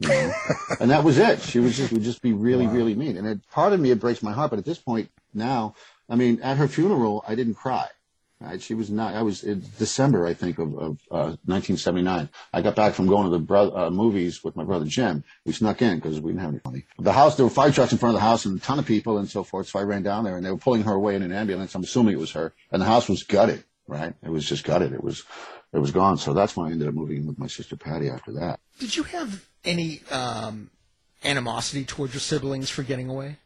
You know? and that was it. She was just, would just be really, wow. really mean. And it, part of me, it breaks my heart. But at this point now, I mean, at her funeral, I didn't cry. Right? She was not. I was in December, I think, of, of uh, 1979. I got back from going to the bro- uh, movies with my brother Jim. We snuck in because we didn't have any money. The house, there were fire trucks in front of the house and a ton of people and so forth. So I ran down there and they were pulling her away in an ambulance. I'm assuming it was her. And the house was gutted. Right? It was just gutted. It was, it was gone. So that's why I ended up moving in with my sister Patty after that. Did you have any um, animosity towards your siblings for getting away?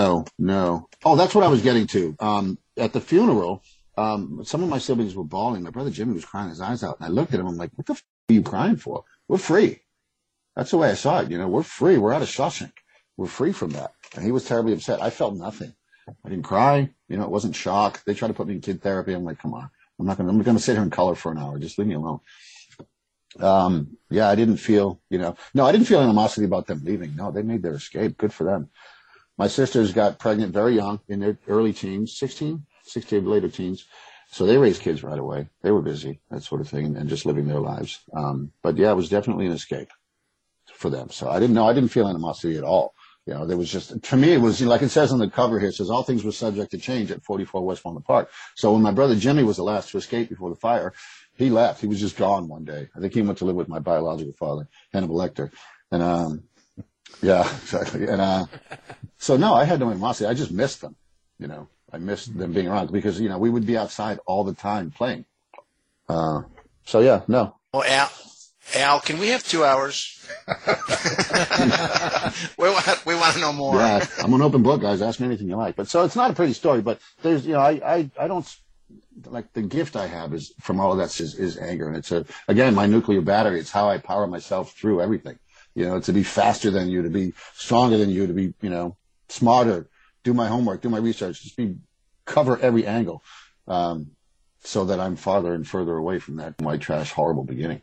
No, no. Oh, that's what I was getting to. Um, at the funeral, um, some of my siblings were bawling. My brother Jimmy was crying his eyes out, and I looked at him. I'm like, "What the f- are you crying for? We're free." That's the way I saw it. You know, we're free. We're out of Shawshank. We're free from that. And he was terribly upset. I felt nothing. I didn't cry. You know, it wasn't shock. They tried to put me in kid therapy. I'm like, come on. I'm not gonna. I'm gonna sit here and color for an hour. Just leave me alone. Um, yeah, I didn't feel. You know, no, I didn't feel animosity about them leaving. No, they made their escape. Good for them. My sisters got pregnant very young in their early teens, 16, 16 later teens. So they raised kids right away. They were busy, that sort of thing, and, just living their lives. Um, but yeah, it was definitely an escape for them. So I didn't know, I didn't feel animosity at all. You know, there was just, to me, it was, like it says on the cover here, it says all things were subject to change at 44 West Walnut Park. So when my brother Jimmy was the last to escape before the fire, he left. He was just gone one day. I think he went to live with my biological father, Hannibal Lecter. And, um, yeah, exactly. And, uh, so no, I had no animosity. I just missed them, you know. I missed them being around because, you know, we would be outside all the time playing. Uh, so yeah, no. Well, Al, Al, can we have two hours? we, want, we want to know more. Yeah, I'm an open book, guys. Ask me anything you like. But so it's not a pretty story, but there's, you know, I, I, I don't, like the gift I have is from all of that is, is anger. And it's a, again, my nuclear battery. It's how I power myself through everything. You know, to be faster than you, to be stronger than you, to be, you know, smarter, do my homework, do my research, just be cover every angle, um, so that I'm farther and further away from that white trash horrible beginning.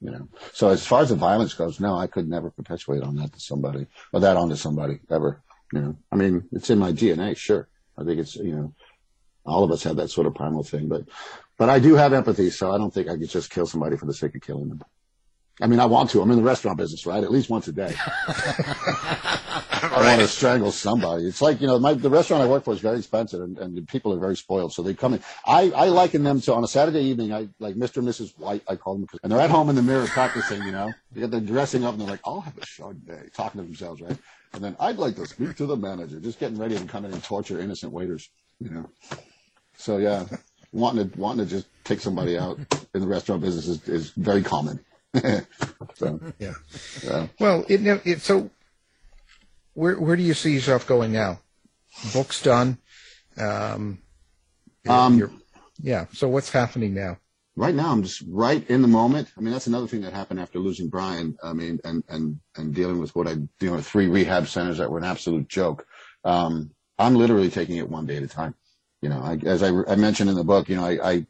You know. So as far as the violence goes, no, I could never perpetuate on that to somebody or that onto somebody ever. You know. I mean, it's in my DNA, sure. I think it's you know, all of us have that sort of primal thing, but but I do have empathy, so I don't think I could just kill somebody for the sake of killing them. I mean, I want to. I'm in the restaurant business, right? At least once a day. I want to strangle somebody. It's like, you know, my, the restaurant I work for is very expensive and, and the people are very spoiled. So they come in. I, I liken them to on a Saturday evening, I like Mr. and Mrs. White, I call them, and they're at home in the mirror practicing, you know, they're dressing up and they're like, I'll have a Chardonnay, talking to themselves, right? And then I'd like to speak to the manager, just getting ready to come in and torture innocent waiters, you know? So yeah, wanting to, wanting to just take somebody out in the restaurant business is, is very common. so, yeah. yeah. Well, it, it so where where do you see yourself going now? Book's done. Um, you're- Um, you're- yeah. So what's happening now? Right now, I'm just right in the moment. I mean, that's another thing that happened after losing Brian. I mean, and and and dealing with what I dealing with three rehab centers that were an absolute joke. Um, I'm literally taking it one day at a time. You know, I, as I, I mentioned in the book, you know, I, I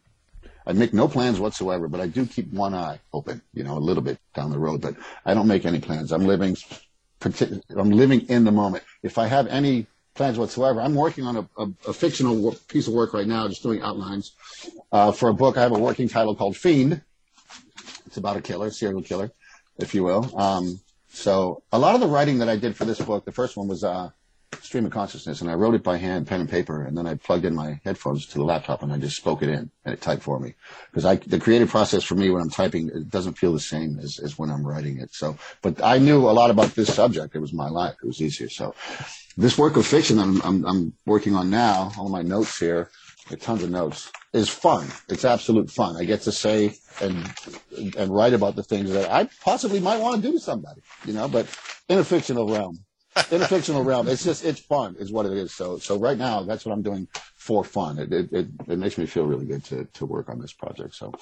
I make no plans whatsoever, but I do keep one eye open. You know, a little bit down the road, but I don't make any plans. I'm living, I'm living in the moment. If I have any plans whatsoever, I'm working on a, a, a fictional piece of work right now, just doing outlines uh, for a book. I have a working title called Fiend. It's about a killer, serial killer, if you will. Um, so a lot of the writing that I did for this book, the first one was uh, stream of consciousness, and I wrote it by hand, pen and paper, and then I plugged in my headphones to the laptop and I just spoke it in, and it typed for me. Because I, the creative process for me when I'm typing, it doesn't feel the same as, as when I'm writing it. So, but I knew a lot about this subject. It was my life. It was easier. So, this work of fiction I'm, I'm, I'm working on now, all my notes here, tons of notes, is fun. It's absolute fun. I get to say and and write about the things that I possibly might want to do to somebody, you know, but in a fictional realm. In a fictional realm, it's just it's fun, is what it is. So so right now, that's what I'm doing for fun. It it it, it makes me feel really good to to work on this project. So.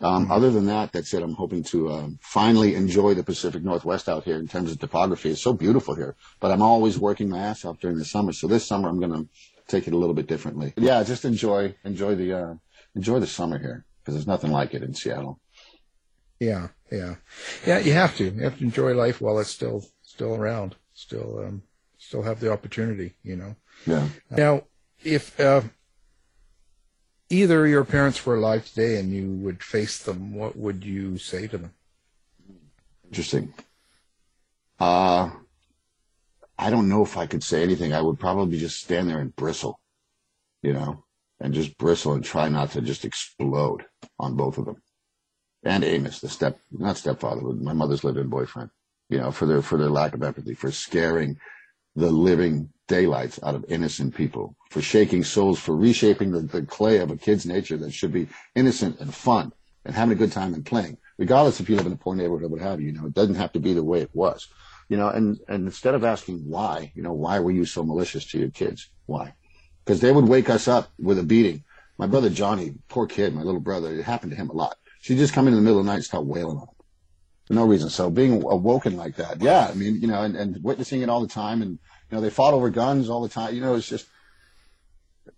Um, other than that, that's it. I'm hoping to um, finally enjoy the Pacific Northwest out here in terms of topography. It's so beautiful here, but I'm always working my ass off during the summer. So this summer, I'm going to take it a little bit differently. Yeah, just enjoy enjoy the uh, enjoy the summer here because there's nothing like it in Seattle. Yeah, yeah, yeah. You have to. You have to enjoy life while it's still still around. Still, um, still have the opportunity. You know. Yeah. Now, if uh, either your parents were alive today and you would face them, what would you say to them? Interesting. Uh, I don't know if I could say anything. I would probably just stand there and bristle, you know, and just bristle and try not to just explode on both of them. And Amos, the step, not stepfather, but my mother's living boyfriend, you know, for their, for their lack of empathy, for scaring the living daylights out of innocent people, for shaking souls, for reshaping the, the clay of a kid's nature that should be innocent and fun and having a good time and playing, regardless if you live in a poor neighborhood or what have you. You know, it doesn't have to be the way it was. You know, and, and instead of asking why, you know, why were you so malicious to your kids? Why? Because they would wake us up with a beating. My brother Johnny, poor kid, my little brother, it happened to him a lot. She'd just come in in the middle of the night and start wailing on him no reason. So being awoken like that, yeah, I mean, you know, and, and witnessing it all the time, and you know, they fought over guns all the time. You know, it's just,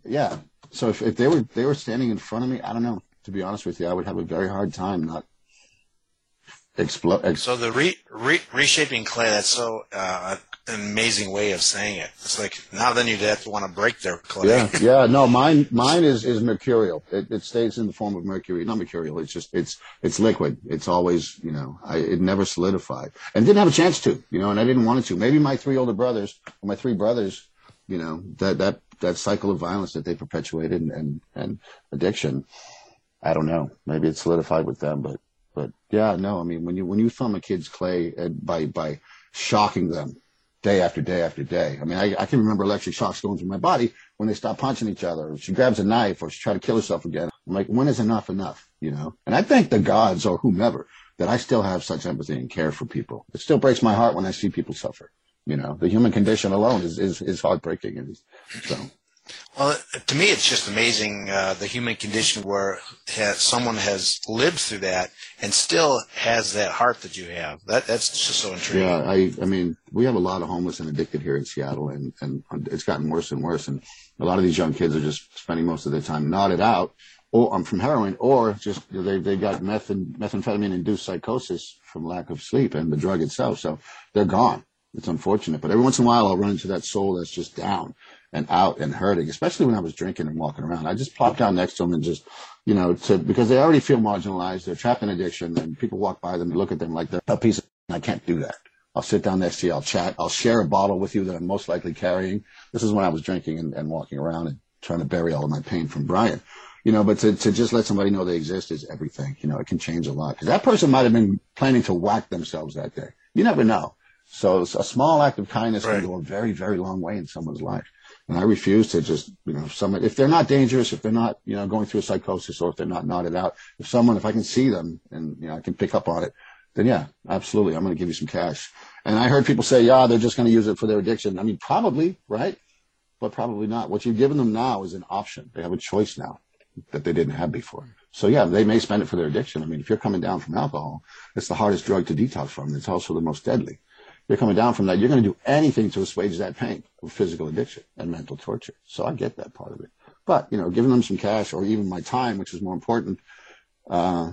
yeah. So if, if they were they were standing in front of me, I don't know. To be honest with you, I would have a very hard time not explode. Ex- So the re, re, reshaping clay, that's so uh, an amazing way of saying it. It's like now then you'd have to want to break their clay. yeah, yeah. No, mine mine is is mercurial. It, it stays in the form of mercury, not mercurial. It's just it's it's liquid. It's always you know, I it never solidified and didn't have a chance to, you know, and I didn't want it to. Maybe my three older brothers, or my three brothers, you know, that that that cycle of violence that they perpetuated and and, and addiction. I don't know. Maybe it solidified with them, but but yeah, no. I mean, when you when you thumb a kid's clay uh, by by shocking them day after day after day. I mean, I, I can remember electric shocks going through my body when they stop punching each other. She grabs a knife or she try to kill herself again. I'm like, when is enough enough? You know. And I thank the gods or whomever that I still have such empathy and care for people. It still breaks my heart when I see people suffer. You know, the human condition alone is is, is heartbreaking. And so. Well, to me, it's just amazing uh, the human condition where someone has lived through that and still has that heart that you have. That that's just so intriguing. Yeah, I, I mean, we have a lot of homeless and addicted here in Seattle, and, and it's gotten worse and worse. And a lot of these young kids are just spending most of their time knotted out, or um, from heroin, or just you know, they they got meth and methamphetamine induced psychosis from lack of sleep and the drug itself. So they're gone. It's unfortunate, but every once in a while I'll run into that soul that's just down, and out and hurting, especially when I was drinking and walking around. I just plop down next to them and just, you know, to, because they already feel marginalized. They're trapped in addiction and people walk by them and look at them like they're a piece of, I can't do that. I'll sit down next to you. I'll chat. I'll share a bottle with you that I'm most likely carrying. This is when I was drinking and, and walking around and trying to bury all of my pain from Brian. You know, but to, to just let somebody know they exist is everything. You know, it can change a lot. Because that person might have been planning to whack themselves that day. You never know. So a small act of kindness right. can go a very, very long way in someone's life. And I refuse to just, you know, someone, if they're not dangerous, if they're not, you know, going through a psychosis or if they're not knotted out, if someone, if I can see them and, you know, I can pick up on it, then yeah, absolutely. I'm going to give you some cash. And I heard people say, yeah, they're just going to use it for their addiction. I mean, probably, right? But probably not. What you've given them now is an option. They have a choice now that they didn't have before. So yeah, they may spend it for their addiction. I mean, if you're coming down from alcohol, it's the hardest drug to detox from. It's also the most deadly. You're coming down from that, you're going to do anything to assuage that pain of physical addiction and mental torture. So I get that part of it. But, you know, giving them some cash or even my time, which is more important, uh,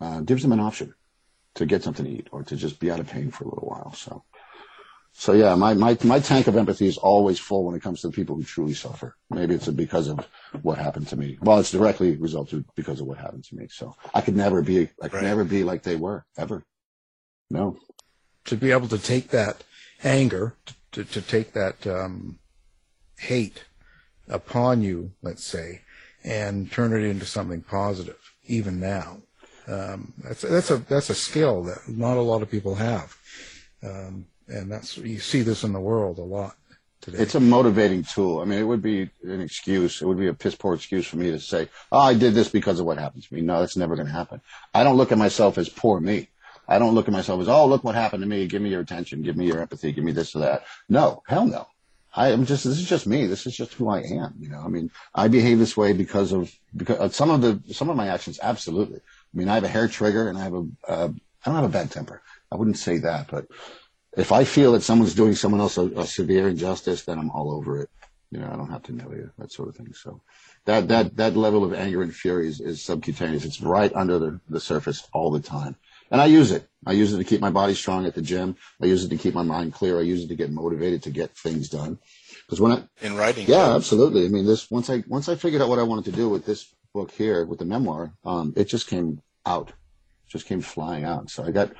uh, gives them an option to get something to eat or to just be out of pain for a little while. So, so yeah, my, my, my tank of empathy is always full when it comes to the people who truly suffer. Maybe it's because of what happened to me. Well, it's directly resulted because of what happened to me. So I could never be, I could right. never be like they were ever. No. To be able to take that anger, to, to take that, um, hate upon you, let's say, and turn it into something positive, even now. Um, that's that's a that's a skill that not a lot of people have, um, and that's you see this in the world a lot today. It's a motivating tool. I mean, it would be an excuse. It would be a piss poor excuse for me to say, "Oh, I did this because of what happened to me." No, that's never going to happen. I don't look at myself as poor me. I don't look at myself as, "Oh, look what happened to me. Give me your attention. Give me your empathy. Give me this or that." No, hell no. I am just, this is just me. This is just who I am. You know, I mean, I behave this way because of, because of some of the, some of my actions. Absolutely. I mean, I have a hair trigger and I have a, uh, I don't have a bad temper. I wouldn't say that, but if I feel that someone's doing someone else a, a severe injustice, then I'm all over it. You know, I don't have to know you, that sort of thing. So that, that, that level of anger and fury is, is subcutaneous. It's right under the, the surface all the time. And I use it. I use it to keep my body strong at the gym. I use it to keep my mind clear. I use it to get motivated to get things done. Because when I in writing, yeah, absolutely. I mean, this once I once I figured out what I wanted to do with this book here with the memoir, um, it just came out, just came flying out. So I got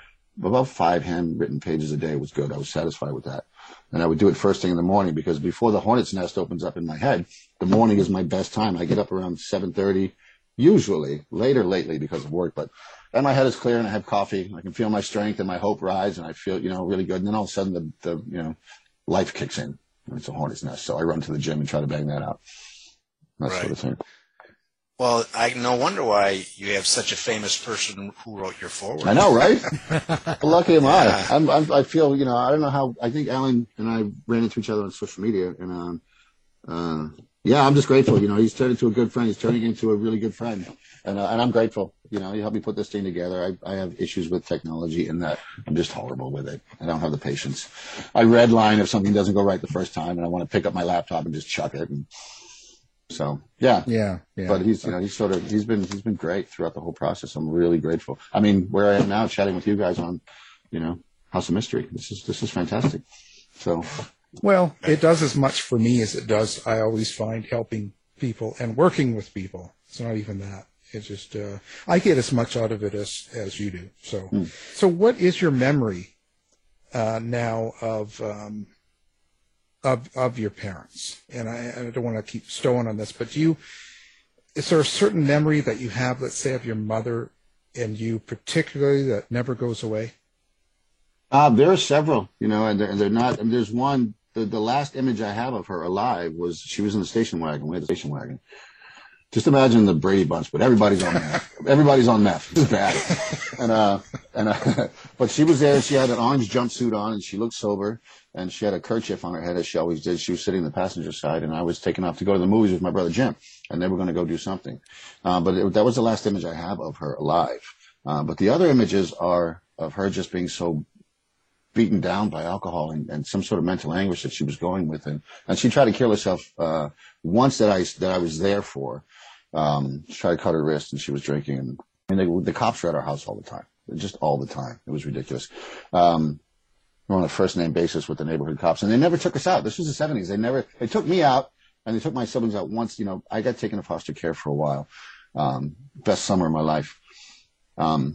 about five handwritten pages a day was good. I was satisfied with that. And I would do it first thing in the morning because before the hornet's nest opens up in my head, the morning is my best time. I get up around 7.30, usually later lately because of work, but and my head is clear and I have coffee. I can feel my strength and my hope rise and I feel, you know, really good. And then all of a sudden the, the you know, life kicks in. And it's a hornet's nest. So I run to the gym and try to bang that out. That right. sort of thing. Well, I no wonder why you have such a famous person who wrote your foreword. I know, right? Lucky am I. I'm, I'm, i feel, you know, I don't know how. I think Alan and I ran into each other on social media, and um, uh, yeah, I'm just grateful. You know, he's turned into a good friend. He's turning into a really good friend, and uh, and I'm grateful. You know, he helped me put this thing together. I, I have issues with technology, and that I'm just horrible with it. I don't have the patience. I redline if something doesn't go right the first time, and I want to pick up my laptop and just chuck it. And, so yeah, yeah, yeah. But he's you know he's sort of he's been he's been great throughout the whole process. I'm really grateful. I mean, where I am now, chatting with you guys on, you know, House of Mystery. This is this is fantastic. So. Well, it does as much for me as it does. I always find helping people and working with people. It's not even that. It's just uh, I get as much out of it as as you do. So, mm. so what is your memory uh, now of um, of of your parents. And I, I don't want to keep stowing on this, but do you is there a certain memory that you have, let's say, of your mother and you particularly that never goes away? Uh, there are several, you know, and they're, they're not. Mean, there's one. The, the last image I have of her alive was she was in the station wagon. We had a station wagon. Just imagine the Brady Bunch, but everybody's on meth. everybody's on meth. It's bad. And uh, and uh, but she was there. She had an orange jumpsuit on, and she looked sober and she had a kerchief on her head as she always did. She was sitting in the passenger side, and I was taken off to go to the movies with my brother Jim, and they were going to go do something. Uh, but it, that was the last image I have of her alive. Uh, but the other images are of her just being so beaten down by alcohol and, and, some sort of mental anguish that she was going with, and and she tried to kill herself uh, once that I that I was there for. Um, she tried to cut her wrist, and she was drinking, and, and they, the cops were at our house all the time, just all the time. It was ridiculous. Um, we were on a first name basis with the neighborhood cops, and they never took us out. This was the '70s. They never they took me out, and they took my siblings out once. You know, I got taken to foster care for a while. Um, best summer of my life. Um,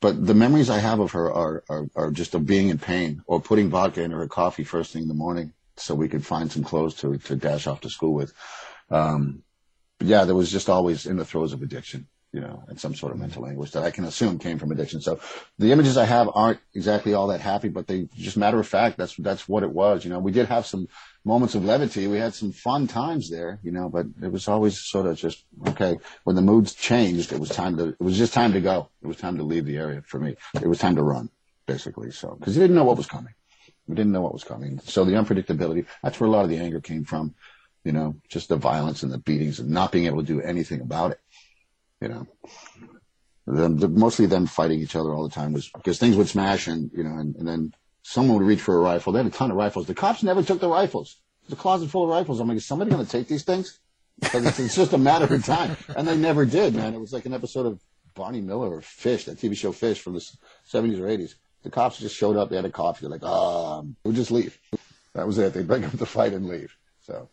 but the memories I have of her are, are, are just of being in pain or putting vodka into her coffee first thing in the morning so we could find some clothes to, to dash off to school with. Um, but yeah, there was just always in the throes of addiction, you know, and some sort of mental anguish that I can assume came from addiction. So the images I have aren't exactly all that happy, but they just matter of fact, that's, that's what it was. You know, we did have some moments of levity. We had some fun times there, you know, but it was always sort of just, okay, when the moods changed, it was time to, it was just time to go. It was time to leave the area for me. It was time to run, basically. So, cause you didn't know what was coming. We didn't know what was coming. So the unpredictability, that's where a lot of the anger came from, you know, just the violence and the beatings and not being able to do anything about it, you know. Them, the, mostly them fighting each other all the time was because things would smash and, you know, and, and then someone would reach for a rifle. They had a ton of rifles. The cops never took the rifles. A closet full of rifles. I'm like, is somebody going to take these things? It's, it's just a matter of time. And they never did, man. It was like an episode of Barney Miller or Fish, that TV show Fish from the 70s or 80s. The cops just showed up. They had a coffee. They're like, um, we'll just leave. That was it. They'd break up the fight and leave. So,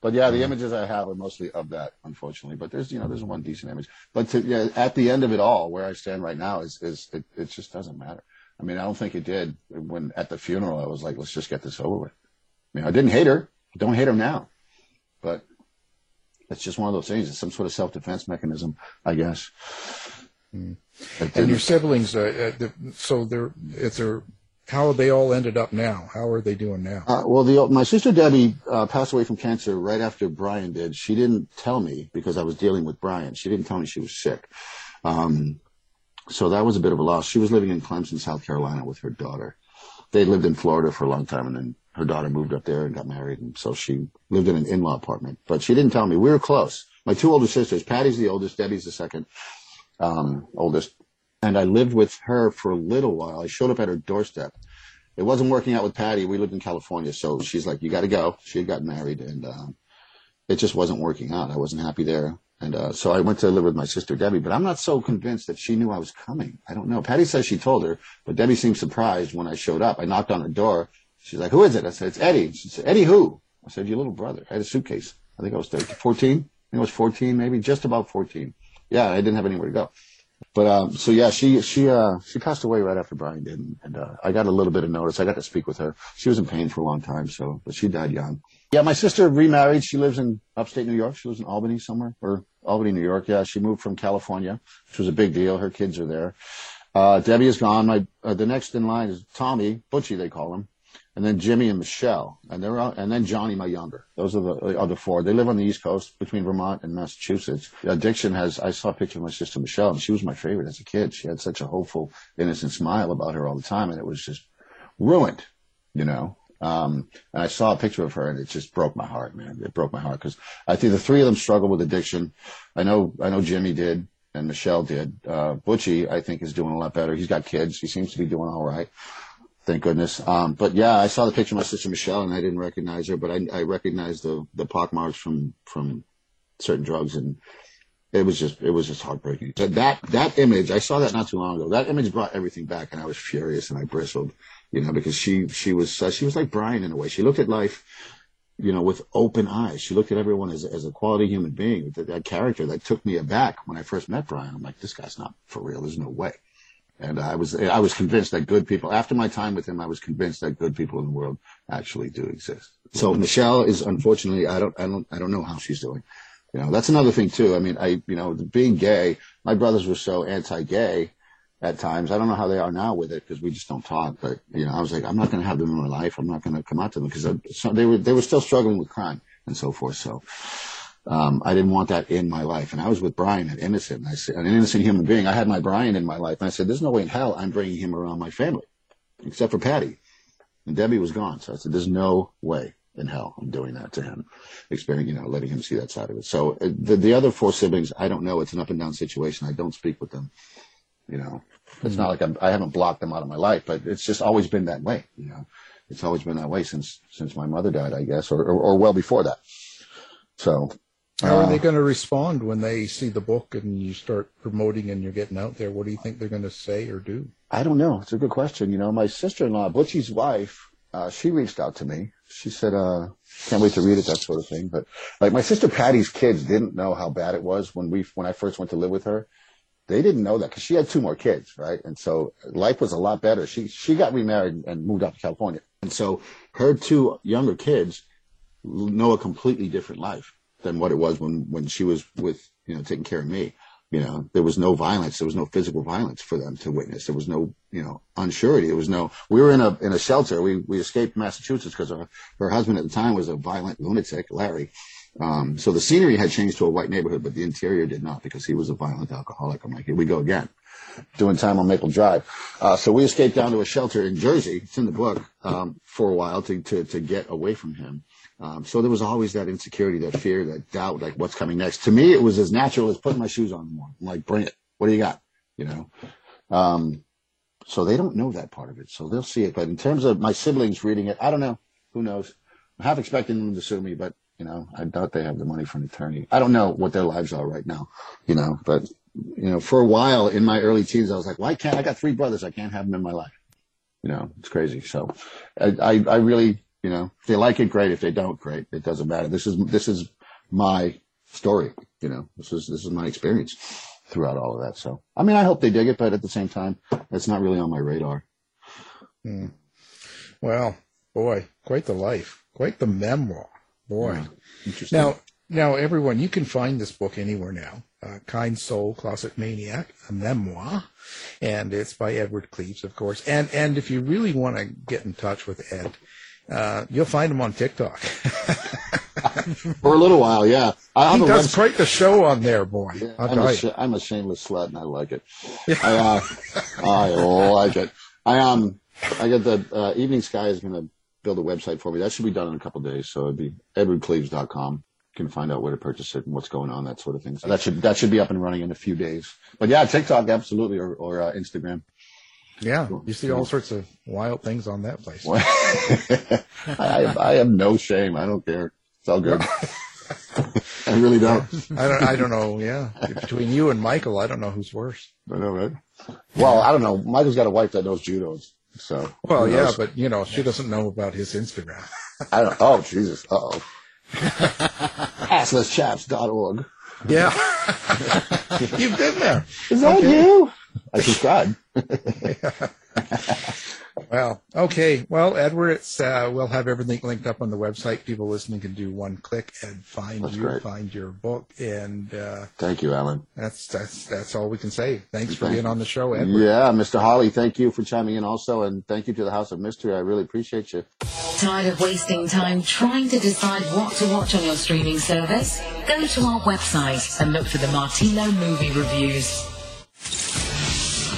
but yeah, the images I have are mostly of that, unfortunately. But there's, you know, there's one decent image. But to, yeah, at the end of it all, where I stand right now is, is it, it just doesn't matter. I mean, I don't think it did when at the funeral, I was like, let's just get this over with. I mean, I didn't hate her. Don't hate her now, but it's just one of those things. It's some sort of self-defense mechanism, I guess. Mm. And your siblings, uh, uh, so they're, if they're, how they all ended up now? How are they doing now? Uh, well, the, my sister Debbie uh, passed away from cancer right after Brian did. She didn't tell me because I was dealing with Brian. She didn't tell me she was sick. Um, so that was a bit of a loss. She was living in Clemson, South Carolina with her daughter. They lived in Florida for a long time and then her daughter moved up there and got married. And so she lived in an in-law apartment, but she didn't tell me. We were close. My two older sisters, Patty's the oldest, Debbie's the second, um, oldest. And I lived with her for a little while. I showed up at her doorstep. It wasn't working out with Patty. We lived in California. So she's like, you got to go. She had gotten married and, um, it just wasn't working out. I wasn't happy there. And uh, so I went to live with my sister Debbie, but I'm not so convinced that she knew I was coming. I don't know. Patty says she told her, but Debbie seemed surprised when I showed up. I knocked on her door. She's like, "Who is it?" I said, "It's Eddie." She said, "Eddie who?" I said, "Your little brother." I had a suitcase. I think I was 13, 14. I think I was 14, maybe just about 14. Yeah, I didn't have anywhere to go. But um, so yeah, she she uh, she passed away right after Brian did, and, uh, I got a little bit of notice. I got to speak with her. She was in pain for a long time, so but she died young. Yeah, my sister remarried. She lives in upstate New York. She lives in Albany somewhere, or Albany, New York. Yeah, she moved from California, which was a big deal. Her kids are there. Uh, Debbie is gone. My uh, the next in line is Tommy Butchie, they call him, and then Jimmy and Michelle, and they're all, and then Johnny, my younger. Those are the other four. They live on the East Coast between Vermont and Massachusetts. Addiction has. I saw a picture of my sister Michelle, and she was my favorite as a kid. She had such a hopeful, innocent smile about her all the time, and it was just ruined, you know. Um, and I saw a picture of her and it just broke my heart, man. It broke my heart because I think the three of them struggle with addiction. I know, I know Jimmy did and Michelle did. Uh, Butchie, I think is doing a lot better. He's got kids. He seems to be doing all right. Thank goodness. Um, but yeah, I saw the picture of my sister Michelle and I didn't recognize her, but I, I recognized the, the pock marks from, from certain drugs and it was just, it was just heartbreaking. So that, that image, I saw that not too long ago. That image brought everything back and I was furious and I bristled you know, because she she was uh, she was like Brian in a way. She looked at life, you know, with open eyes. She looked at everyone as as a quality human being. That, that character that took me aback when I first met Brian. I'm like, this guy's not for real. There's no way. And I was I was convinced that good people. After my time with him, I was convinced that good people in the world actually do exist. So Michelle is unfortunately I don't I don't I don't know how she's doing. You know, that's another thing too. I mean, I you know, being gay, my brothers were so anti-gay at times. I don't know how they are now with it because we just don't talk. But you know, I was like, I'm not going to have them in my life. I'm not going to come out to them because so they were they were still struggling with crime and so forth. So um, I didn't want that in my life. And I was with Brian, an innocent, I said, an innocent human being. I had my Brian in my life, and I said, there's no way in hell I'm bringing him around my family, except for Patty. And Debbie was gone, so I said, there's no way in hell I'm doing that to him, experiencing, you know, letting him see that side of it. So uh, the the other four siblings, I don't know. It's an up and down situation. I don't speak with them. You know, it's not like I'm, I haven't blocked them out of my life, but it's just always been that way. You know, it's always been that way since since my mother died, I guess, or or, or well before that. So, How are Uh, they going to respond when they see the book and you start promoting and you're getting out there? What do you think they're going to say or do? I don't know. It's a good question. You know, my sister-in-law, Butchie's wife, uh, she reached out to me. She said, uh, can't wait to read it, that sort of thing. But like my sister Patty's kids didn't know how bad it was when we, when I first went to live with her. They didn't know that because she had two more kids, right? And so life was a lot better. She, she got remarried and moved out to California. And so her two younger kids know a completely different life than what it was when, when she was with, you know, taking care of me. You know, there was no violence. There was no physical violence for them to witness. There was no, you know, unsurety. There was no, we were in a, in a shelter. We, we escaped Massachusetts because her, her husband at the time was a violent lunatic, Larry. Um, so the scenery had changed to a white neighborhood, but the interior did not because he was a violent alcoholic. I'm like, here we go again, doing time on Maple Drive. Uh, so we escaped down to a shelter in Jersey. It's in the book, um, for a while to, to, to get away from him. Um, so there was always that insecurity, that fear, that doubt, like what's coming next. To me, it was as natural as putting my shoes on. I'm like, bring it. What do you got? You know? Um, so they don't know that part of it. So they'll see it. But in terms of my siblings reading it, I don't know. Who knows? I'm half expecting them to sue me, but you know, I doubt they have the money for an attorney. I don't know what their lives are right now, you know, but you know, for a while in my early teens, I was like, why can't I got three brothers? I can't have them in my life. You know, it's crazy. So I, I, I really, you know, if they like it, great. If they don't, great. It doesn't matter. This is, this is my story. You know, this is, this is my experience throughout all of that. So, I mean, I hope they dig it, but at the same time, it's not really on my radar. Hmm. Well, boy, quite the life, quite the memoir, boy. Interesting. Now, now, everyone, you can find this book anywhere now. Uh, kind Soul, Closet Maniac, a memoir, and it's by Edward Cleves, of course. And and if you really want to get in touch with Ed, uh, you'll find him on TikTok. for a little while, yeah. I he does quite the show on there, boy. I'll I'm a, sh- I'm a shameless slut and I like it. I, uh, I like it. I, um, I got the, uh, Evening Sky is going to build a website for me. That should be done in a couple of days. So it'd be edwardcleaves.com. You can find out where to purchase it and what's going on, that sort of thing. So that should, that should be up and running in a few days. But yeah, TikTok, absolutely, or, or, uh, Instagram. Yeah, you see all sorts of wild things on that place. I, I have no shame. I don't care. It's all good. I really don't. I don't. I don't know. Yeah, between you and Michael, I don't know who's worse. I know, right? Well, I don't know. Michael's got a wife that knows judo, so. Well, yeah, but you know, she doesn't know about his Instagram. I don't. Oh, Jesus. Oh. Asslesschaps.org. Yeah. You've been there. Is that Okay. you? I subscribe. Well, okay. Well, Edward, it's, uh, we'll have everything linked up on the website. People listening can do one click and find That's you, great. find your book, and uh, Thank you, Alan. that's that's that's all we can say. Thanks for Thank being on the show, Edward. Yeah, Mr. Holly, thank you for chiming in also, and thank you to the House of Mystery. I really appreciate you. Tired of wasting time trying to decide what to watch on your streaming service? Go to our website and look for the Martino movie reviews.